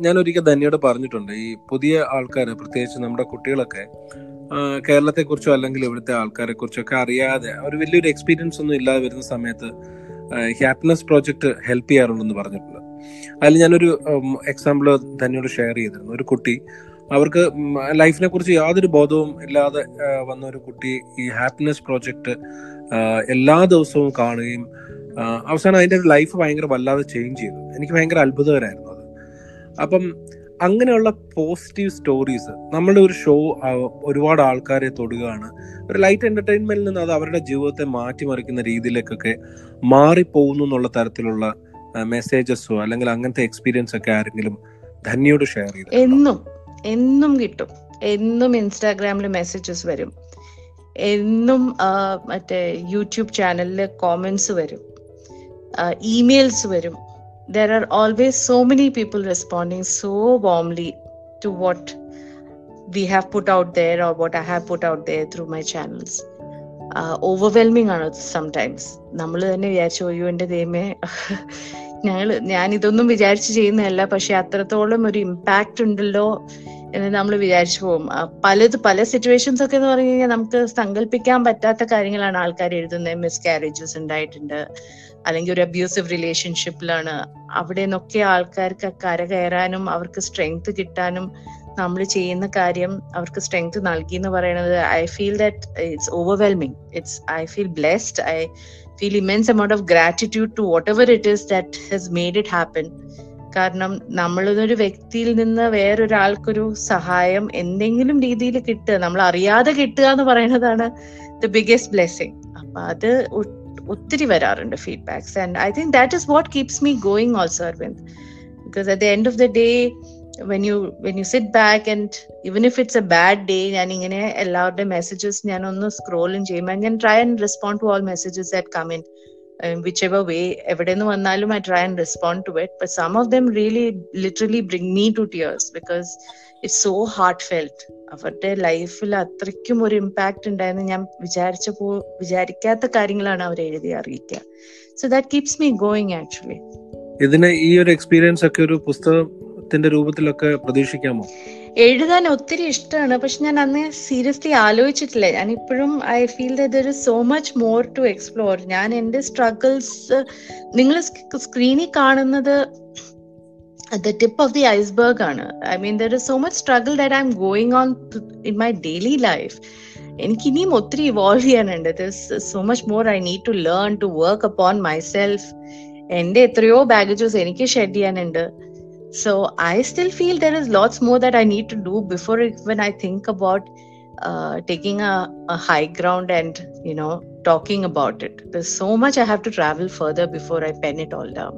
ഞാൻ ഒരിക്കൽ ധന്യയോട് പറഞ്ഞിട്ടുണ്ട് ഈ പുതിയ ആൾക്കാർ പ്രത്യേകിച്ച് നമ്മുടെ കുട്ടികളൊക്കെ കേരളത്തെ കുറിച്ചോ അല്ലെങ്കിൽ ഇവിടുത്തെ ആൾക്കാരെ കുറിച്ചൊക്കെ അറിയാതെ ഒരു വലിയൊരു എക്സ്പീരിയൻസ് ഒന്നും ഇല്ലാതെ വരുന്ന സമയത്ത് ഹാപ്പിനെസ് പ്രോജക്റ്റ് ഹെൽപ്പ് ചെയ്യാറുണ്ടെന്ന് പറഞ്ഞിട്ടുണ്ട്. അതിൽ ഞാനൊരു എക്സാമ്പിൾ ധന്യയോട് ഷെയർ ചെയ്തിരുന്നു. ഒരു കുട്ടി അവർക്ക് ലൈഫിനെ കുറിച്ച് യാതൊരു ബോധവും ഇല്ലാതെ വന്ന ഒരു കുട്ടി ഈ ഹാപ്പിനെസ് പ്രോജക്റ്റ് എല്ലാ ദിവസവും കാണുകയും അവസാനം അതിന്റെ ലൈഫ് ഭയങ്കര വല്ലാതെ ചേഞ്ച് ചെയ്തു. എനിക്ക് ഭയങ്കര അത്ഭുതകരമായിരുന്നു. അത് അപ്പം അങ്ങനെയുള്ള പോസിറ്റീവ് സ്റ്റോറീസ് നമ്മളുടെ ഒരു ഷോ ഒരുപാട് ആൾക്കാരെ തൊടുകയാണ്. ഒരു ലൈറ്റ് എന്റർടൈൻമെന്റിൽ നിന്ന് അത് അവരുടെ ജീവിതത്തെ മാറ്റിമറിക്കുന്ന രീതിയിലേക്കൊക്കെ മാറിപ്പോകുന്നു എന്നുള്ള തരത്തിലുള്ള മെസ്സേജസോ അല്ലെങ്കിൽ അങ്ങനത്തെ എക്സ്പീരിയൻസ് ഒക്കെ ആരെങ്കിലും ധന്യോട് ഷെയർ ചെയ്തു എന്നും എന്നും കിട്ടും. എന്നും ഇൻസ്റ്റാഗ്രാമിൽ മെസ്സേജസ് വരും. എന്നും മറ്റേ യൂട്യൂബ് ചാനലിൽ കോമെന്റ്സ് വരും. ഇമെയിൽസ് വരും. there are always so many people responding so warmly to what we have put out there or what I have put out there through my channels overwhelming ആണ് sometimes നമ്മൾ തന്നെ വിചാരിച്ചു അയ്യോ എൻ്റെ ദൈവമേ ഞങ്ങൾ ഞാൻ ഇതൊന്നും വിചാരിച്ച് ചെയ്യുന്നതല്ല പക്ഷെ അത്രത്തോളം ഒരു ഇമ്പാക്റ്റ് ഉണ്ടല്ലോ എന്ന് നമ്മൾ വിചാരിച്ചു പോകും. പലത് പല സിറ്റുവേഷൻസ് ഒക്കെ എന്ന് പറഞ്ഞു കഴിഞ്ഞാൽ നമുക്ക് സങ്കല്പിക്കാൻ പറ്റാത്ത കാര്യങ്ങളാണ് ആൾക്കാർ എഴുതുന്നത് മിസ് മിസ്കാരേജസ് ഉണ്ടായിട്ടുണ്ട്. അല്ലെങ്കിൽ ഒരു അബ്യൂസീവ് റിലേഷൻഷിപ്പിലാണ് അവിടെ നിന്നൊക്കെ ആൾക്കാർക്ക് കര കയറാനും അവർക്ക് സ്ട്രെങ്ത് കിട്ടാനും നമ്മൾ ചെയ്യുന്ന കാര്യം അവർക്ക് സ്ട്രെങ്ത് നൽകി എന്ന് പറയുന്നത് I feel that it's overwhelming it's I feel blessed I feel immense amount of gratitude to whatever it is that has made it happen കാരണം നമ്മളൊരു വ്യക്തിയിൽ നിന്ന് വേറൊരാൾക്കൊരു സഹായം എന്തെങ്കിലും രീതിയിൽ കിട്ടുക നമ്മൾ അറിയാതെ കിട്ടുക എന്ന് പറയുന്നതാണ് ദ ബിഗ്ഗസ്റ്റ് ബ്ലെസ്സിങ് അപ്പൊ അത് ഒത്തിരി വരാറുണ്ട് feedbacks and I think that is what keeps me going also Arvind because at the end of the day when you when you sit back and even if it's a bad day ഞാൻ ഇങ്ങനെ എല്ലാവരുടെ messages ഞാൻ ഒന്ന് സ്ക്രോളും ചെയ്യുമ്പോൾ ഞാൻ try and respond to all messages that come whichever way എവിടെ നിന്ന് വന്നാലും I try and respond to it but some of them really literally bring me to tears because it's so heartfelt അവരുടെ ലൈഫിൽ അത്രയ്ക്കും ഒരു ഇമ്പാക്ട് ഉണ്ടായെന്ന് ഞാൻ വിചാരിച്ചപ്പോ വിചാരിക്കാത്ത കാര്യങ്ങളാണ് അവർ എഴുതി അറിയിക്കുക. So that keeps me going actually ഇതിന് ഈ ഒരു എക്സ്പീരിയൻസ് ഒക്കെ ഒരു പുസ്തകത്തിന്റെ രൂപത്തിലൊക്കെ പ്രതീക്ഷിക്കാമോ? എഴുതാൻ ഒത്തിരി ഇഷ്ടമാണ്. പക്ഷെ ഞാൻ അന്ന് സീരിയസ്ലി ആലോചിച്ചിട്ടില്ല. ഞാൻ ഇപ്പോഴും I feel is so much more to explore ഞാൻ എന്റെ സ്ട്രഗിൾസ് നിങ്ങൾ സ്ക്രീനിൽ കാണുന്നത് the tip of the iceberg ആണ്. I mean there so much struggle that I am going on in my daily life എനിക്ക് ഇനിയും ഒത്തിരി ഇവോൾവ് ചെയ്യാനുണ്ട്. So much more I need to learn to work upon myself എന്റെ എത്രയോ baggages എനിക്ക് shed ചെയ്യാനുണ്ട്. So I still feel there is lots more that I need to do before it, when I think about uh, taking a, a high ground and you know talking about it. There's so much I have to travel further before I pen it all down.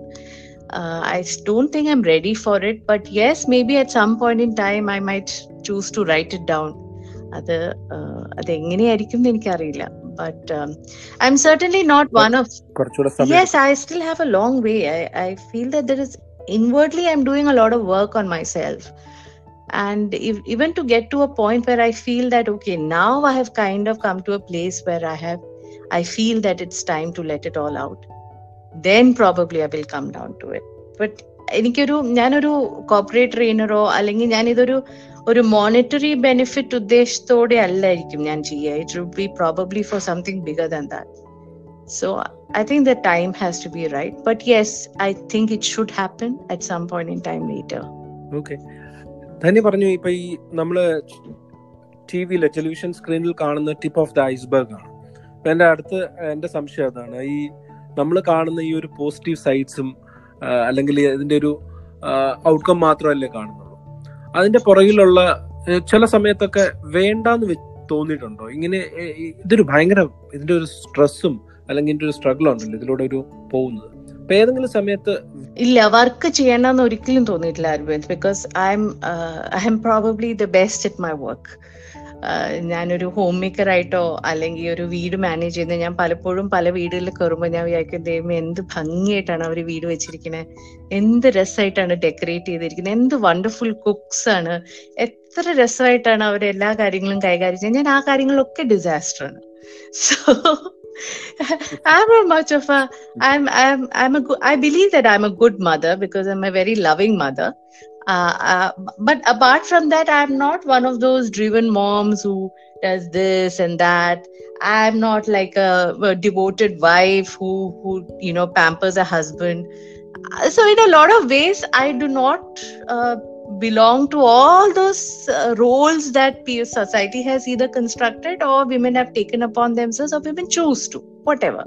Uh, I s- don't think I'm ready for it, but yes, maybe at some point in time I might choose to write it down. അത് uh, അതെങ്ങനെയായിരിക്കും എന്ന് എനിക്കറിയില്ല but I am certainly not one of കുറച്ചുകൂടെ സമയം yes i still have a long way I, I feel that there is inwardly i'm doing a lot of work on myself and if, even to get to a point where i feel that okay now i have kind of come to a place where i have i feel that it's time to let it all out then probably i will come down to it but എനിക്കൊരു ഞാനൊരു corporate ട്രെയിനറോ അല്ലെങ്കിൽ ഞാൻ ഇതൊരു ഒരു monetary benefit ഉദ്ദേശത്തോടെ അല്ലായിരിക്കും ഞാൻ ചെയ്യുക it would be probably for something bigger than that So I think the time has to be right. But yes, I think it should happen at some point in time later. Okay. Dhanya പറഞ്ഞു ഇപ്പൊ ഈ നമ്മൾ T വിയിലെ television സ്ക്രീനിൽ കാണുന്ന tip of the iceberg ആണ് അപ്പൊ എന്റെ അടുത്ത് എന്റെ സംശയം അതാണ് ഈ നമ്മൾ കാണുന്ന ഈ ഒരു പോസിറ്റീവ് സൈഡ്സും അല്ലെങ്കിൽ ഇതിന്റെ ഒരു ഔട്ട്കം മാത്രമല്ലേ കാണുന്നുള്ളൂ അതിന്റെ പുറകിലുള്ള ചില സമയത്തൊക്കെ വേണ്ടാന്ന് തോന്നിയിട്ടുണ്ടോ ഇങ്ങനെ ഇതൊരു ഭയങ്കര ഇതിന്റെ ഒരു സ്ട്രെസ്സും അല്ലെങ്കിൽ ഒരു സ്ട്രഗിൾ ഉണ്ടല്ലോ ഇതിലൂടെ ഒരു പോകുന്നത്. അപ്പൊ ഏതെങ്കിലും സമയത്ത് ഇല്ല വർക്ക് ചെയ്യണമെന്ന് ഒരിക്കലും തോന്നിയിട്ടില്ല Aravind because I am I am probably the best at my work ഞാനൊരു ഹോം മേക്കർ ആയിട്ടോ അല്ലെങ്കിൽ ഒരു വീട് മാനേജ് ചെയ്യുന്ന ഞാൻ പലപ്പോഴും പല വീടുകളിൽ കയറുമ്പോൾ ഞാൻ വിചാരിക്കും ദൈവം എന്ത് ഭംഗിയായിട്ടാണ് അവർ വീട് വെച്ചിരിക്കുന്നത് എന്ത് രസമായിട്ടാണ് ഡെക്കറേറ്റ് ചെയ്തിരിക്കുന്നത്. എന്ത് വണ്ടർഫുൾ കുക്സ് ആണ്. എത്ര രസമായിട്ടാണ് അവർ എല്ലാ കാര്യങ്ങളും കൈകാര്യം ചെയ്യുന്നത്. ഞാൻ ആ കാര്യങ്ങളൊക്കെ ഡിസാസ്റ്റർ ആണ്. So I'm not much of a I'm I'm I'm a good I believe that I'm a good mother because I'm a very loving mother. Uh, uh, but apart from that, I'm not one of those driven moms who does this and that. I'm not like a, a devoted wife who who you know pampers a husband. Uh, So in a lot of ways, I do not uh, belong to all those uh, roles that pe- society has either constructed or women have taken upon themselves or women choose to whatever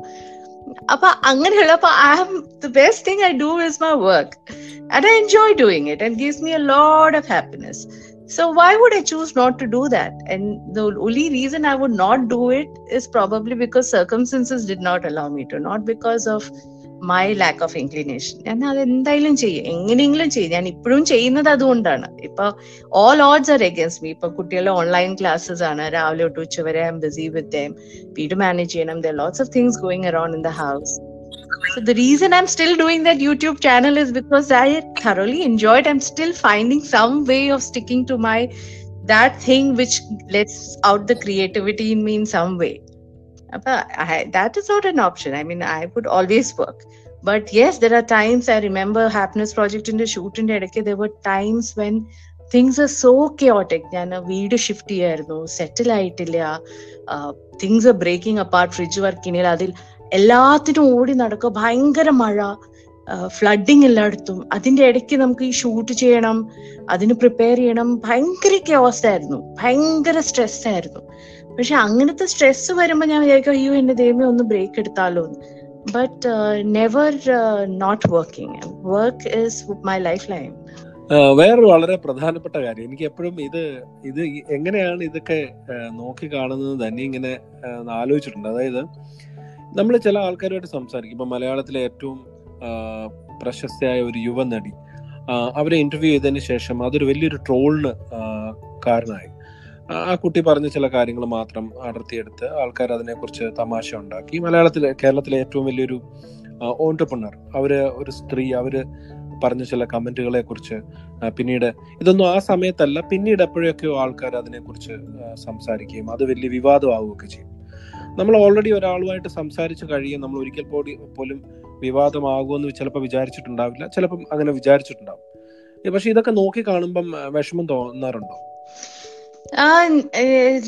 അപ്പൊ അങ്ങനെയുള്ളപ്പോ I am the best thing I do is my work and I enjoy doing it and gives me a lot of happiness So why would I choose not to do that? And the only reason I would not do it is probably because circumstances did not allow me to, not because of my lack of inclination ഞാൻ അത് എന്തായാലും ചെയ്യും എങ്ങനെയെങ്കിലും ചെയ്യും ഞാൻ ഇപ്പോഴും ചെയ്യുന്നത് അതുകൊണ്ടാണ് ഇപ്പൊ all odds are against me ഇപ്പൊ കുട്ടികളുടെ ഓൺലൈൻ ക്ലാസ്സസ് ആണ് രാവിലെ തൊട്ട് ഉച്ച വരെ I am busy with them വീട് മാനേജ് ചെയ്യണം there lots of things going around in the house So the reason I'm still doing that YouTube channel is because I thoroughly enjoyed. I'm still finding some way of sticking to my that thing which lets out the creativity in me in some way. But that is not an option I mean I would always work but yes there are times I remember happiness Happiness ഷൂട്ടിന്റെ ഇടയ്ക്ക് there were times when things are so chaotic. ഞാൻ വീട് shift ചെയ്യായിരുന്നു settle ആയിട്ടില്ല. Things are breaking apart fridge വർക്കിനില്ല അതിൽ എല്ലാത്തിനും ഓടി നടക്കുക. ഭയങ്കര മഴ ഫ്ലഡിങ് എല്ലായിടത്തും. അതിന്റെ ഇടയ്ക്ക് നമുക്ക് ഈ ഷൂട്ട് ചെയ്യണം അതിന് പ്രിപ്പയർ ചെയ്യണം. ഭയങ്കര ക്യോസ് ആയിരുന്നു. ഭയങ്കര സ്ട്രെസ് ആയിരുന്നു. പക്ഷെ അങ്ങനത്തെ സ്ട്രെസ് വരുമ്പോൾ ഞാൻ വിചാരിക്കും അയ്യോ എന്റെ ദൈവമേ ഒന്ന് ബ്രേക്ക് എടുത്താലോ but never not working work is my lifeline വേറൊരു വളരെ പ്രധാനപ്പെട്ട കാര്യം. എനിക്ക് എപ്പോഴും ഇത് ഇത് എങ്ങനെയാണ് ഇതൊക്കെ നോക്കി കാണുന്നത് തന്നെ ഇങ്ങനെ ആലോചിച്ചിട്ടുണ്ട്. അതായത് നമ്മൾ ചില ആൾക്കാരുമായിട്ട് സംസാരിക്കും. ഇപ്പൊ മലയാളത്തിലെ ഏറ്റവും പ്രശസ്തയായ ഒരു യുവ നടി അവരെ ഇന്റർവ്യൂ ചെയ്തതിന് ശേഷം അതൊരു വലിയൊരു ട്രോളിന് കാരണമായി ആ കുട്ടി പറഞ്ഞ ചില കാര്യങ്ങൾ മാത്രം അടർത്തിയെടുത്ത് ആൾക്കാർ അതിനെക്കുറിച്ച് തമാശ ഉണ്ടാക്കി. മലയാളത്തിൽ കേരളത്തിലെ ഏറ്റവും വലിയൊരു ഓൺടർപ്രണർ അവർ ഒരു സ്ത്രീ അവർ പറഞ്ഞ ചില കമന്റുകളെ കുറിച്ച് പിന്നീട് ഇതൊന്നും ആ സമയത്തല്ല പിന്നീട് എപ്പോഴൊക്കെയോ ആൾക്കാർ അതിനെക്കുറിച്ച് സംസാരിക്കുകയും അത് വലിയ വിവാദമാവുകയൊക്കെ ചെയ്യും. നമ്മൾ ഓൾറെഡി ഒരാളുമായിട്ട് സംസാരിച്ച് കഴിയും. നമ്മൾ ഒരിക്കൽ പോടി പോലും വിവാദമാകുമെന്ന് ചിലപ്പോൾ വിചാരിച്ചിട്ടുണ്ടാവില്ല. ചിലപ്പം അങ്ങനെ വിചാരിച്ചിട്ടുണ്ടാവും. പക്ഷെ ഇതൊക്കെ നോക്കി കാണുമ്പം വിഷമം തോന്നാറുണ്ടോ? ആ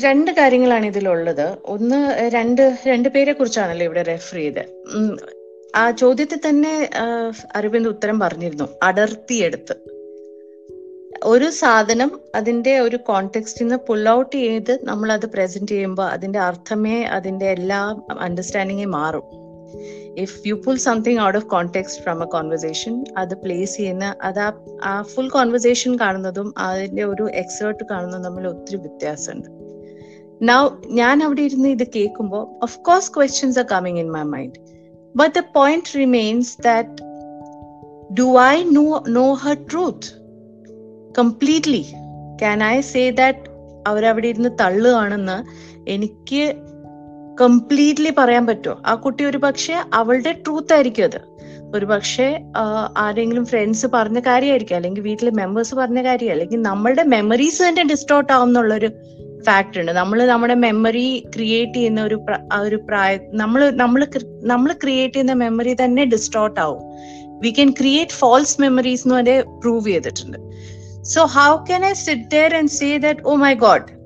രണ്ട് കാര്യങ്ങളാണ് ഇതിലുള്ളത്. ഒന്ന് രണ്ട് രണ്ട് പേരെ കുറിച്ചാണല്ലോ ഇവിടെ റെഫർ ചെയ്ത് ആ ചോദ്യത്തിൽ തന്നെ അരവിന്ദ് ഉത്തരം പറഞ്ഞിരുന്നു. അടർത്തിയെടുത്ത്. ഒരു സാധനം അതിന്റെ ഒരു കോണ്ടെക്സ്റ്റിൽ നിന്ന് പുൾ ഔട്ട് ചെയ്ത് നമ്മൾ അത് പ്രസന്റ് ചെയ്യുമ്പോൾ അതിന്റെ അർത്ഥമേ അതിന്റെ എല്ലാ അണ്ടർസ്റ്റാൻഡിങ്ങേ മാറും. If you pull something out of context from a conversation അത് പ്ലേസ് ചെയ്യുന്ന അത് ആ ഫുൾ കോൺവെർസേഷൻ കാണുന്നതും അതിന്റെ ഒരു എക്സേർട്ട് കാണുന്നതും തമ്മിൽ ഒത്തിരി വ്യത്യാസമുണ്ട്. നൗ ഞാൻ അവിടെ ഇരുന്ന് ഇത് കേൾക്കുമ്പോൾ of course questions are coming in my mind but the point remains that do I know know her truth completely can I say that അവരവിടെ ഇരുന്ന് തള്ളുകയാണെന്ന് എനിക്ക് കംപ്ലീറ്റ്ലി പറയാൻ പറ്റുമോ ആ കുട്ടി ഒരു പക്ഷെ അവളുടെ ട്രൂത്ത് ആയിരിക്കും അത്. ഒരു പക്ഷെ ആരെങ്കിലും ഫ്രണ്ട്സ് പറഞ്ഞ കാര്യമായിരിക്കും അല്ലെങ്കിൽ വീട്ടിലെ മെമ്പേഴ്സ് പറഞ്ഞ കാര്യം അല്ലെങ്കിൽ നമ്മളുടെ മെമ്മറീസ് തന്നെ ഡിസ്റ്റോർട്ട് ആവും എന്നുള്ളൊരു ഫാക്ട് ഉണ്ട്. നമ്മൾ നമ്മുടെ മെമ്മറി ക്രിയേറ്റ് ചെയ്യുന്ന ഒരു ഒരു പ്രായ നമ്മൾ നമ്മൾ നമ്മൾ ക്രിയേറ്റ് ചെയ്യുന്ന മെമ്മറി തന്നെ ഡിസ്റ്റോർട്ട് ആവും. We can create false memories എന്ന് വരെ പ്രൂവ് ചെയ്തിട്ടുണ്ട്. So how can I sit there and say oh my god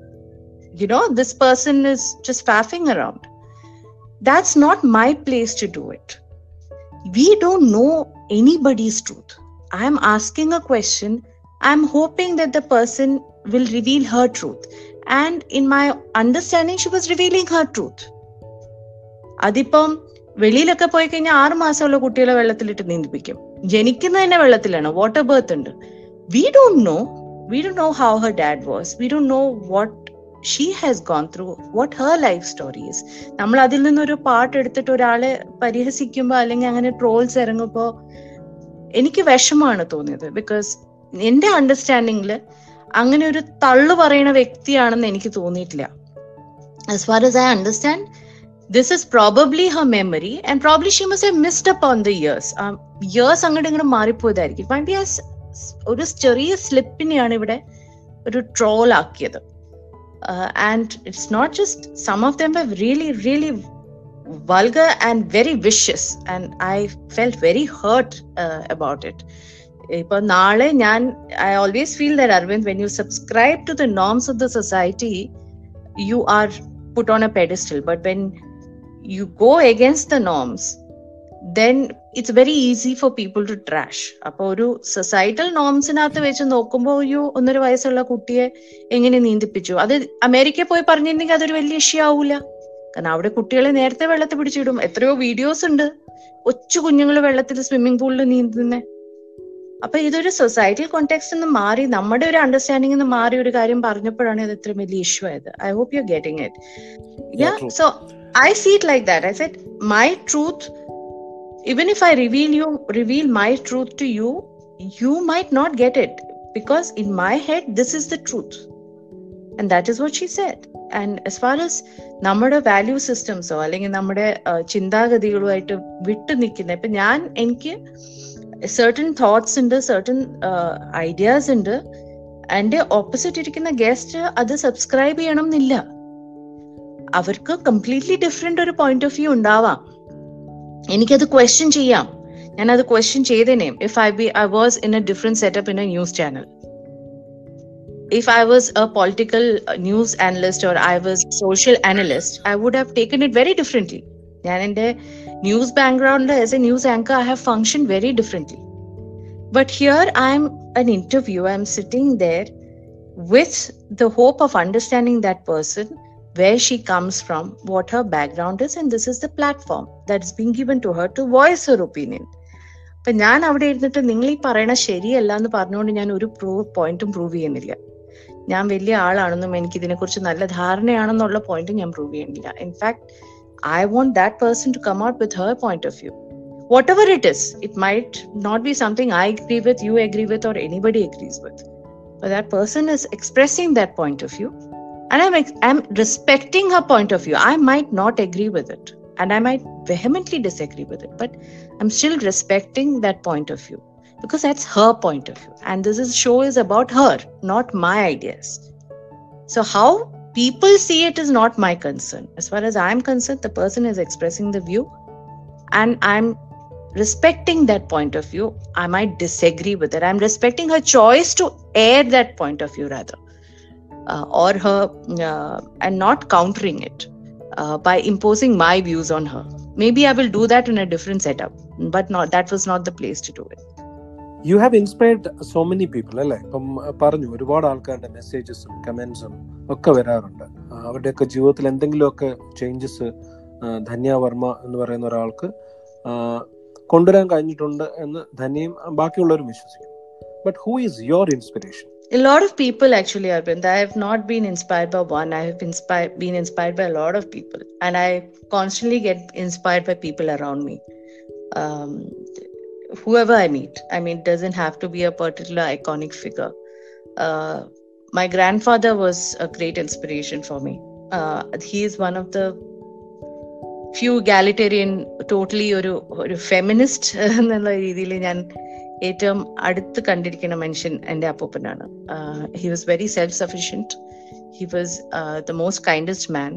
you know this person is just faffing around that's not my place to do it we don't know anybody's truth i am asking a question i'm hoping that the person will reveal her truth and in my understanding she was revealing her truth അതിപ്പം വെളിയിലൊക്കെ പോയി കഴിഞ്ഞാൽ ആറ് മാസമുള്ള കുട്ടികളെ വെള്ളത്തിലിട്ട് നീന്തിപ്പിക്കും ജനിക്കുന്ന തന്നെ വെള്ളത്തിലാണ് വാട്ടർ ബർത്ത് ഉണ്ട് we don't know we don't know how her dad was we don't know what she has gone through what her life stories നമ്മൾ അതിൽ നിന്നൊരു പാട്ട് എടുത്തിട്ട് ഒരാളെ പരിഹസിക്കുമ്പോൾ അല്ലെങ്കിൽ അങ്ങനെ ട്രോൾസ് ഇറങ്ങുമ്പോൾ എനിക്ക് വിഷമാണ് തോന്നിയത്. ബിക്കോസ് എന്റെ അണ്ടർസ്റ്റാൻഡിങ്ങിൽ അങ്ങനെ ഒരു തള്ളു പറയുന്ന വ്യക്തിയാണെന്ന് എനിക്ക് തോന്നിയിട്ടില്ല. As far as I understand this is probably her memory and probably she must I missed up on the years years അങ്ങോട്ട് ഇങ്ങോട്ട് മാറിപ്പോയതായിരിക്കും. ഒരു ചെറിയ സ്ലിപ്പിനെയാണ് ഇവിടെ ഒരു ട്രോൾ ആക്കിയത്. uh, and it's not just some of them were really really vulgar and very vicious and i felt very hurt uh, about it ഇപ്പൊ നാളെ ഞാൻ I always feel that Arvind when you subscribe to the norms of the society you are put on a pedestal but when you go against the norms then it's very easy for people to trash അപ്പൊ ഒരു societal നോംസിനകത്ത് വെച്ച് നോക്കുമ്പോൾ ഒരു ഒന്നര വയസ്സുള്ള കുട്ടിയെ എങ്ങനെ നീന്തിപ്പിച്ചു? അത് അമേരിക്കയിൽ പോയി പറഞ്ഞിരുന്നെങ്കിൽ അതൊരു വലിയ ഇഷ്യൂ ആവൂല. കാരണം അവിടെ കുട്ടികളെ നേരത്തെ വെള്ളത്തിൽ പിടിച്ചിടും. എത്രയോ വീഡിയോസ് ഉണ്ട്. കൊച്ചു കുഞ്ഞുങ്ങൾ വെള്ളത്തിൽ സ്വിമ്മിംഗ് പൂളിൽ നീന്തുന്നേ. അപ്പൊ ഇതൊരു സൊസൈറ്റി കോണ്ടെക്സ്റ്റ് നിന്ന് മാറി നമ്മുടെ ഒരു അണ്ടർസ്റ്റാൻഡിംഗ് നിന്ന് മാറി ഒരു കാര്യം പറഞ്ഞപ്പോഴാണ് ഇത് ഇത്ര വലിയ ഇഷ്യൂ ആയത്. I hope you getting it so I see it like that. I said my truth even if i reveal you reveal my truth to you you might not get it. Because in my head this is the truth. And that is what she said. And as far as നമ്മുടെ value സിസ്റ്റംസോ അല്ലെങ്കിൽ നമ്മുടെ ചിന്താഗതികളുമായിട്ട് വിട്ടു നിൽക്കുന്ന ഇപ്പൊ ഞാൻ എനിക്ക് സെർട്ടൺ തോട്ട്സ് ഉണ്ട് certain ഐഡിയാസ് ഉണ്ട്. എന്റെ ഓപ്പോസിറ്റ് ഇരിക്കുന്ന ഗസ്റ്റ് അത് സബ്സ്ക്രൈബ് ചെയ്യണം എന്നില്ല. അവർക്ക് കംപ്ലീറ്റ്ലി ഡിഫറെന്റ് ഒരു പോയിന്റ് ഓഫ് വ്യൂ ഉണ്ടാവാം. എനിക്കത് ക്വസ്റ്റ്യൻ ചെയ്യാം ഞാൻ അത് question ചെയ്തേനെ if I be I was in a different setup in a news channel if I was a political uh, news analyst or I was social analyst, I would have taken it very differently. ഞാൻ എൻ്റെ news background as a news anchor I have function very differently but here I am an interview i'm sitting there with the hope of understanding that person where she comes from what her background is and this is the platform that is being given to her to voice her opinion അപ്പൊ ഞാൻ അവിടെ ഇരുന്നിട്ട് നിങ്ങൾ ഈ പറയണ ശരിയല്ല എന്ന് പറഞ്ഞുകൊണ്ട് ഞാൻ ഒരു പ്രൂവ് പോയിന്റും പ്രൂവ് ചെയ്യുന്നില്ല ഞാൻ വലിയ ആളാണെന്നും എനിക്ക് ഇതിനെക്കുറിച്ച് നല്ല ധാരണയാണെന്നുള്ള പോയിന്റ് ഞാൻ പ്രൂവ് ചെയ്യുന്നില്ല in fact I want that person to come out with her point of view whatever it is it might not be something i agree with you agree with or anybody agrees with but that person is expressing that point of view and i'm i'm respecting her point of view. I might not agree with it and i might vehemently disagree with it but i'm still respecting that point of view because that's her point of view and this is show is about her not my ideas. So how people see it is not my concern. As far as i'm concerned the person is expressing the view and i'm respecting that point of view. I might disagree with it. I'm respecting her choice to air that point of view rather or her uh, and not countering it uh, by imposing my views on her. Maybe i will do that in a different setup but not that was not the place to do it. You have inspired so many people അല്ലേ? ഇപ്പം പറഞ്ഞു ഒരുപാട് ആൾക്കാരുടെ മെസ്സേജസും കമന്റ്സും ഒക്കെ വരാറുണ്ട്. അവരുടെയൊക്കെ ജീവിതത്തിൽ എന്തെങ്കിലുമൊക്കെ ചേഞ്ചസ് ധന്യ വർമ്മ എന്ന് പറയുന്ന ഒരാൾക്ക് കൊണ്ടുവരാൻ കഴിഞ്ഞിട്ടുണ്ട് എന്ന് ധന്യയും ബാക്കിയുള്ളവരും വിശ്വസിക്കുന്നു. But who is your inspiration a lot of people actually Arvind. i have not been inspired by one i have inspired been inspired by a lot of people and i constantly get inspired by people around me um, whoever i meet i mean it doesn't have to be a particular iconic figure uh, my grandfather was a great inspiration for me uh, he is one of the few egalitarian totally ഒരു ഒരു feminist എന്നുള്ള രീതിയിൽ ഞാൻ ഏറ്റവും അടുത്ത് കണ്ടിരിക്കുന്ന മനുഷ്യൻ എൻ്റെ അപ്പൂപ്പനാണ് he was very self sufficient he was the most kindest man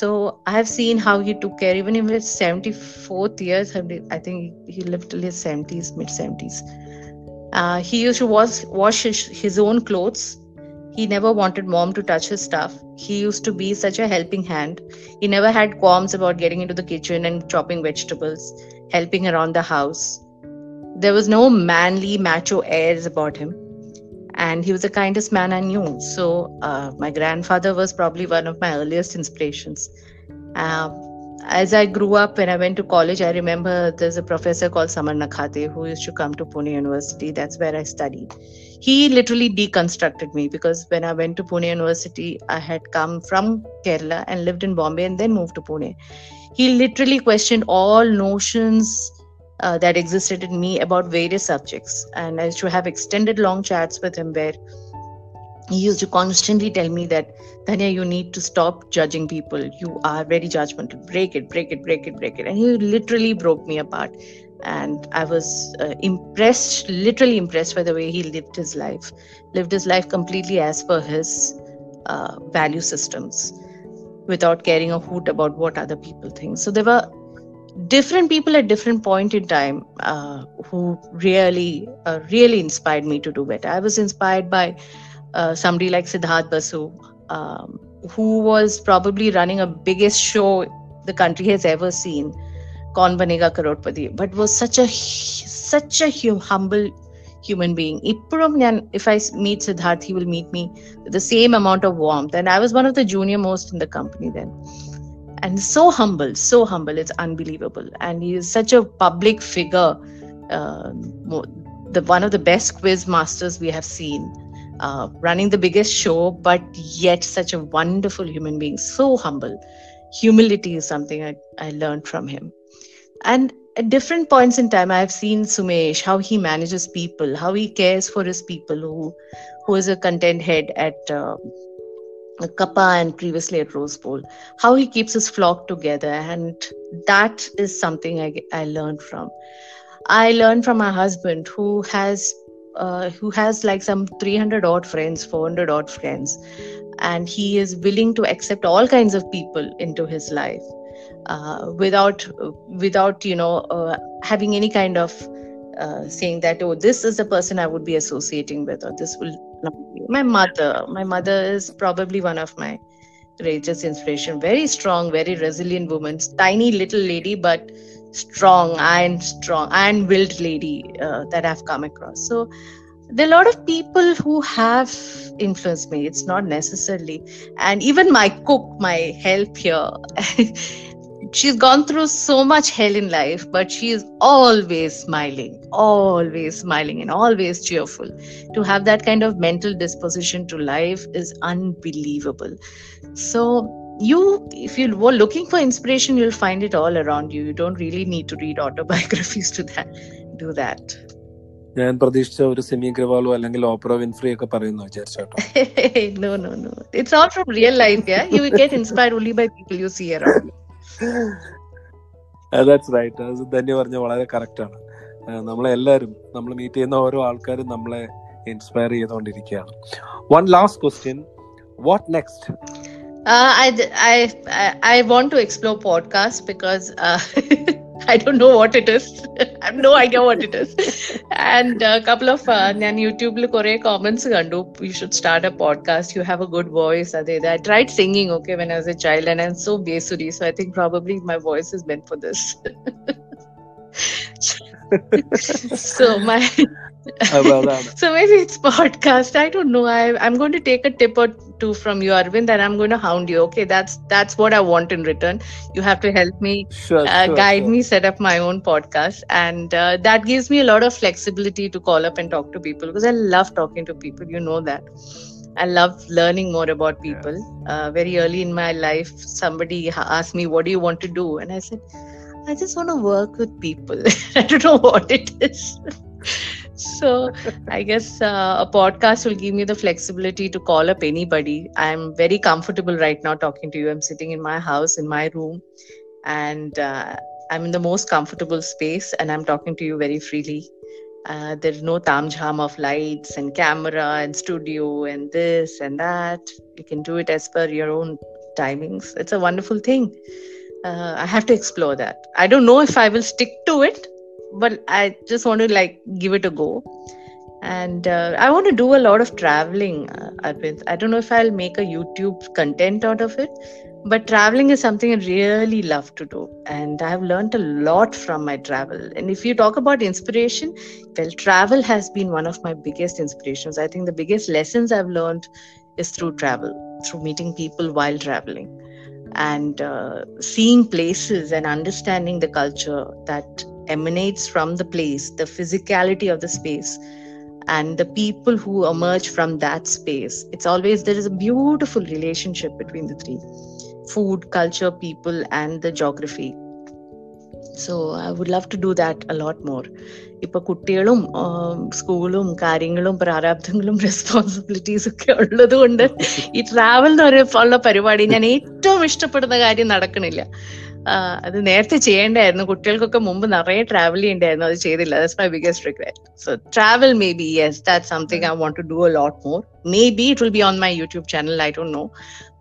so I have seen how he to care even in his seventy fourth years I think he live till his seventies mid seventies he used to wash, wash his, his own clothes he never wanted mom to touch his stuff he used to be such a helping hand he never had qualms about getting into the kitchen and chopping vegetables helping around the house there was no manly macho airs about him. And he was the kindest man i knew. So uh, my grandfather was probably one of my earliest inspirations. Um, as i grew up when i went to college i remember there's a professor called samar nakhate who used to come to pune university. That's where i studied. He literally deconstructed me because when i went to pune university i had come from kerala and lived in bombay and then moved to pune. He literally questioned all notions uh, that existed in me about various subjects. And I used to have extended long chats with him where he used to constantly tell me that, Tanya, you need to stop judging people. You are very judgmental. Break it, break it, break it, break it. And he literally broke me apart. And I was uh, impressed, literally impressed by the way he lived his life, lived his life completely as per his uh, value systems without caring a hoot about what other people think. So there were different people at different point in time uh, who really uh, really inspired me to do better. I was inspired by uh, somebody like siddharth basu um, who was probably running a biggest show the country has ever seen kon banega karotpati but was such a such a hum- humble human being. If i meet siddharth he will meet me with the same amount of warmth. And i was one of the junior most in the company then and so humble, so humble. It's unbelievable. And he is such a public figure. Uh, the one of the best quiz masters we have seen. Uh, running the biggest show, but yet such a wonderful human being, so humble. Humility is something I, I learned from him. And at different points in time, I've seen Sumesh, how he manages people, how he cares for his people, who, who is a content head at uh, Kappa and previously at Rose Bowl, how he keeps his flock together. And that is something I, I learned from. I learned from my husband, who has uh, who has like some 300 odd friends 400 odd friends and he is willing to accept all kinds of people into his life uh, without without you know uh, having any kind of uh, saying that oh this is the person i would be associating with or this will my mother my mother is probably one of my greatest inspiration. Very strong very resilient woman tiny little lady but strong iron strong iron willed lady uh, that i've come across. So there are a lot of people who have influenced me. It's not necessarily and even my cook my help here she's gone through so much hell in life but she is always smiling always smiling and always cheerful to have that kind of mental disposition to life is unbelievable so you if you were looking for inspiration you'll find it all around you you don't really need to read autobiographies to that do that ഞാൻ പ്രതീക്ഷിച്ച ഒരു semi ഗ്രവാളോ അല്ലെങ്കിൽ opera Winfrey ഒക്കെ പറയുന്നു വിചാരിച്ചോട്ടോ no no no it's all from real life yeah you will get inspired only by people you see around that's right Dhanya പറഞ്ഞ വളരെ correct ആണ്. നമ്മളെ എല്ലാവരും നമ്മൾ മീറ്റ് ചെയ്യുന്ന ഓരോ ആൾക്കാരും നമ്മളെ ഇൻസ്പയർ ചെയ്തുകൊണ്ടിരിക്കുകയാണ്. One last question what next Uh, I, I I I want to explore podcasts because uh, I don't know what it is. I have no idea what it is. And a couple of ഞാൻ യൂട്യൂബിൽ കുറെ comments കണ്ടു. You should start a podcast you have a good voice അതെ I tried singing okay when as a child and I am so ബേസുരി so I think probably my voice is meant for this so my so maybe it's podcast i don't know i i'm going to take a tip or two from you arvind and i'm going to hound you okay that's that's what i want in return you have to help me sure, uh, sure, guide sure. me set up my own podcast and uh, that gives me a lot of flexibility to call up and talk to people because i love talking to people you know that I love learning more about people. Uh, very early in my life, somebody asked me, What do you want to do? And I said, I just want to work with people. I don't know what it is. so I guess uh, a podcast will give me the flexibility to call up anybody. I'm very comfortable right now talking to you. I'm sitting in my house, in my room, and uh, I'm in the most comfortable space, and I'm talking to you very freely. Uh, there's no tam jam of lights and camera and studio and this and that. You can do it as per your own timings. It's a wonderful thing. Uh, I have to explore that. I don't know if I will stick to it, but I just want to like give it a go. And uh, I want to do a lot of traveling. Uh, Arvind. I don't know if I'll make a YouTube content out of it, but traveling is something I really love to do. And I've learned a lot from my travel. And if you talk about inspiration, well, travel has been one of my biggest inspirations. I think the biggest lessons I've learned is through travel, through meeting people while traveling and uh, seeing places and understanding the culture that emanates from the place, the physicality of the space, and the people who emerge from that space. It's always there is a beautiful relationship between the three food, culture, people, and the geography. So I would love to do that a lot more ഇപ്പൊ കുട്ടികളും സ്കൂളും കാര്യങ്ങളും പ്രാരാബ്ദങ്ങളും responsibilities ഒക്കെ ഉള്ളത് കൊണ്ട് ഈ travel എന്ന് ഉള്ള പരിപാടി ഞാൻ ഏറ്റവും ഇഷ്ടപ്പെടുന്ന കാര്യം നടക്കണില്ല അത് നേരത്തെ ചെയ്യേണ്ടായിരുന്നു. കുട്ടികൾക്കൊക്കെ മുമ്പ് നിറയെ ട്രാവൽ ചെയ്യേണ്ടായിരുന്നു. അത് ചെയ്തില്ല. That's my biggest regret so travel maybe yes that something I want to do a lot more maybe it will be on my YouTube channel I don't know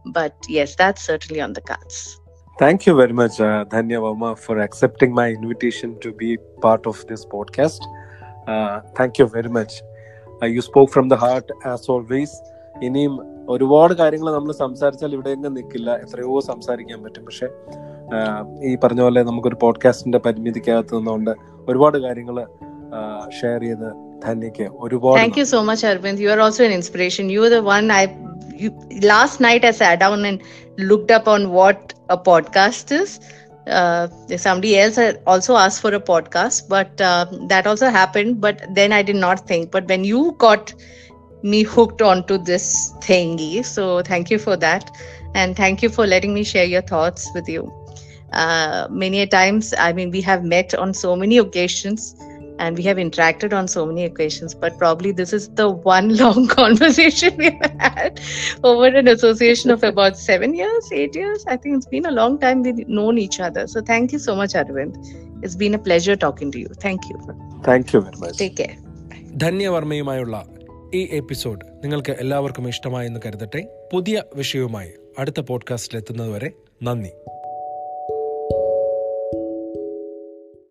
but yes that certainly on the cards Thank you very much, uh, Dhanya Verma, for accepting my invitation to be part of this podcast. Uh, thank you very much. Uh, you spoke from the heart as always. ഇനിയും ഒരുപാട് കാര്യങ്ങൾ നമ്മൾ സംസാരിച്ചാൽ ഇവിടെ എങ്ങും നിൽക്കില്ല. എത്രയോ സംസാരിക്കാൻ പറ്റും. പക്ഷെ ഈ പറഞ്ഞ പോലെ നമുക്കൊരു പോഡ്കാസ്റ്റിന്റെ പരിമിതിക്കകത്ത് നിന്നുകൊണ്ട് ഒരുപാട് കാര്യങ്ങൾ ഷെയർ ചെയ്ത് ധന്യക്ക് ഒരുപാട് thank you so much Arvind you are also an inspiration you the one I last night I sat down and down up on what a podcast is. Uh, somebody else also asked for a podcast, but uh, that also happened. But then I did not think. But when you got me hooked onto this thingy, so thank you for that, and thank you for letting me share your thoughts with you. Uh, many a times, I mean, we have met on so many occasions and we have interacted on so many occasions but probably this is the one long conversation we've had over an association of about seven years eight years i think it's been a long time we've known each other so thank you so much arvind it's been a pleasure talking to you thank you thank you very much take care ധന്യവർമ്മയുമായുള്ള ഈ episode നിങ്ങൾക്ക് എല്ലാവർക്കും ഇഷ്ടമായെന്ന് കരുതട്ടെ പുതിയ വിഷയവുമായി അടുത്ത പോഡ്കാസ്റ്റിൽ എത്തുന്നതുവരെ നന്ദി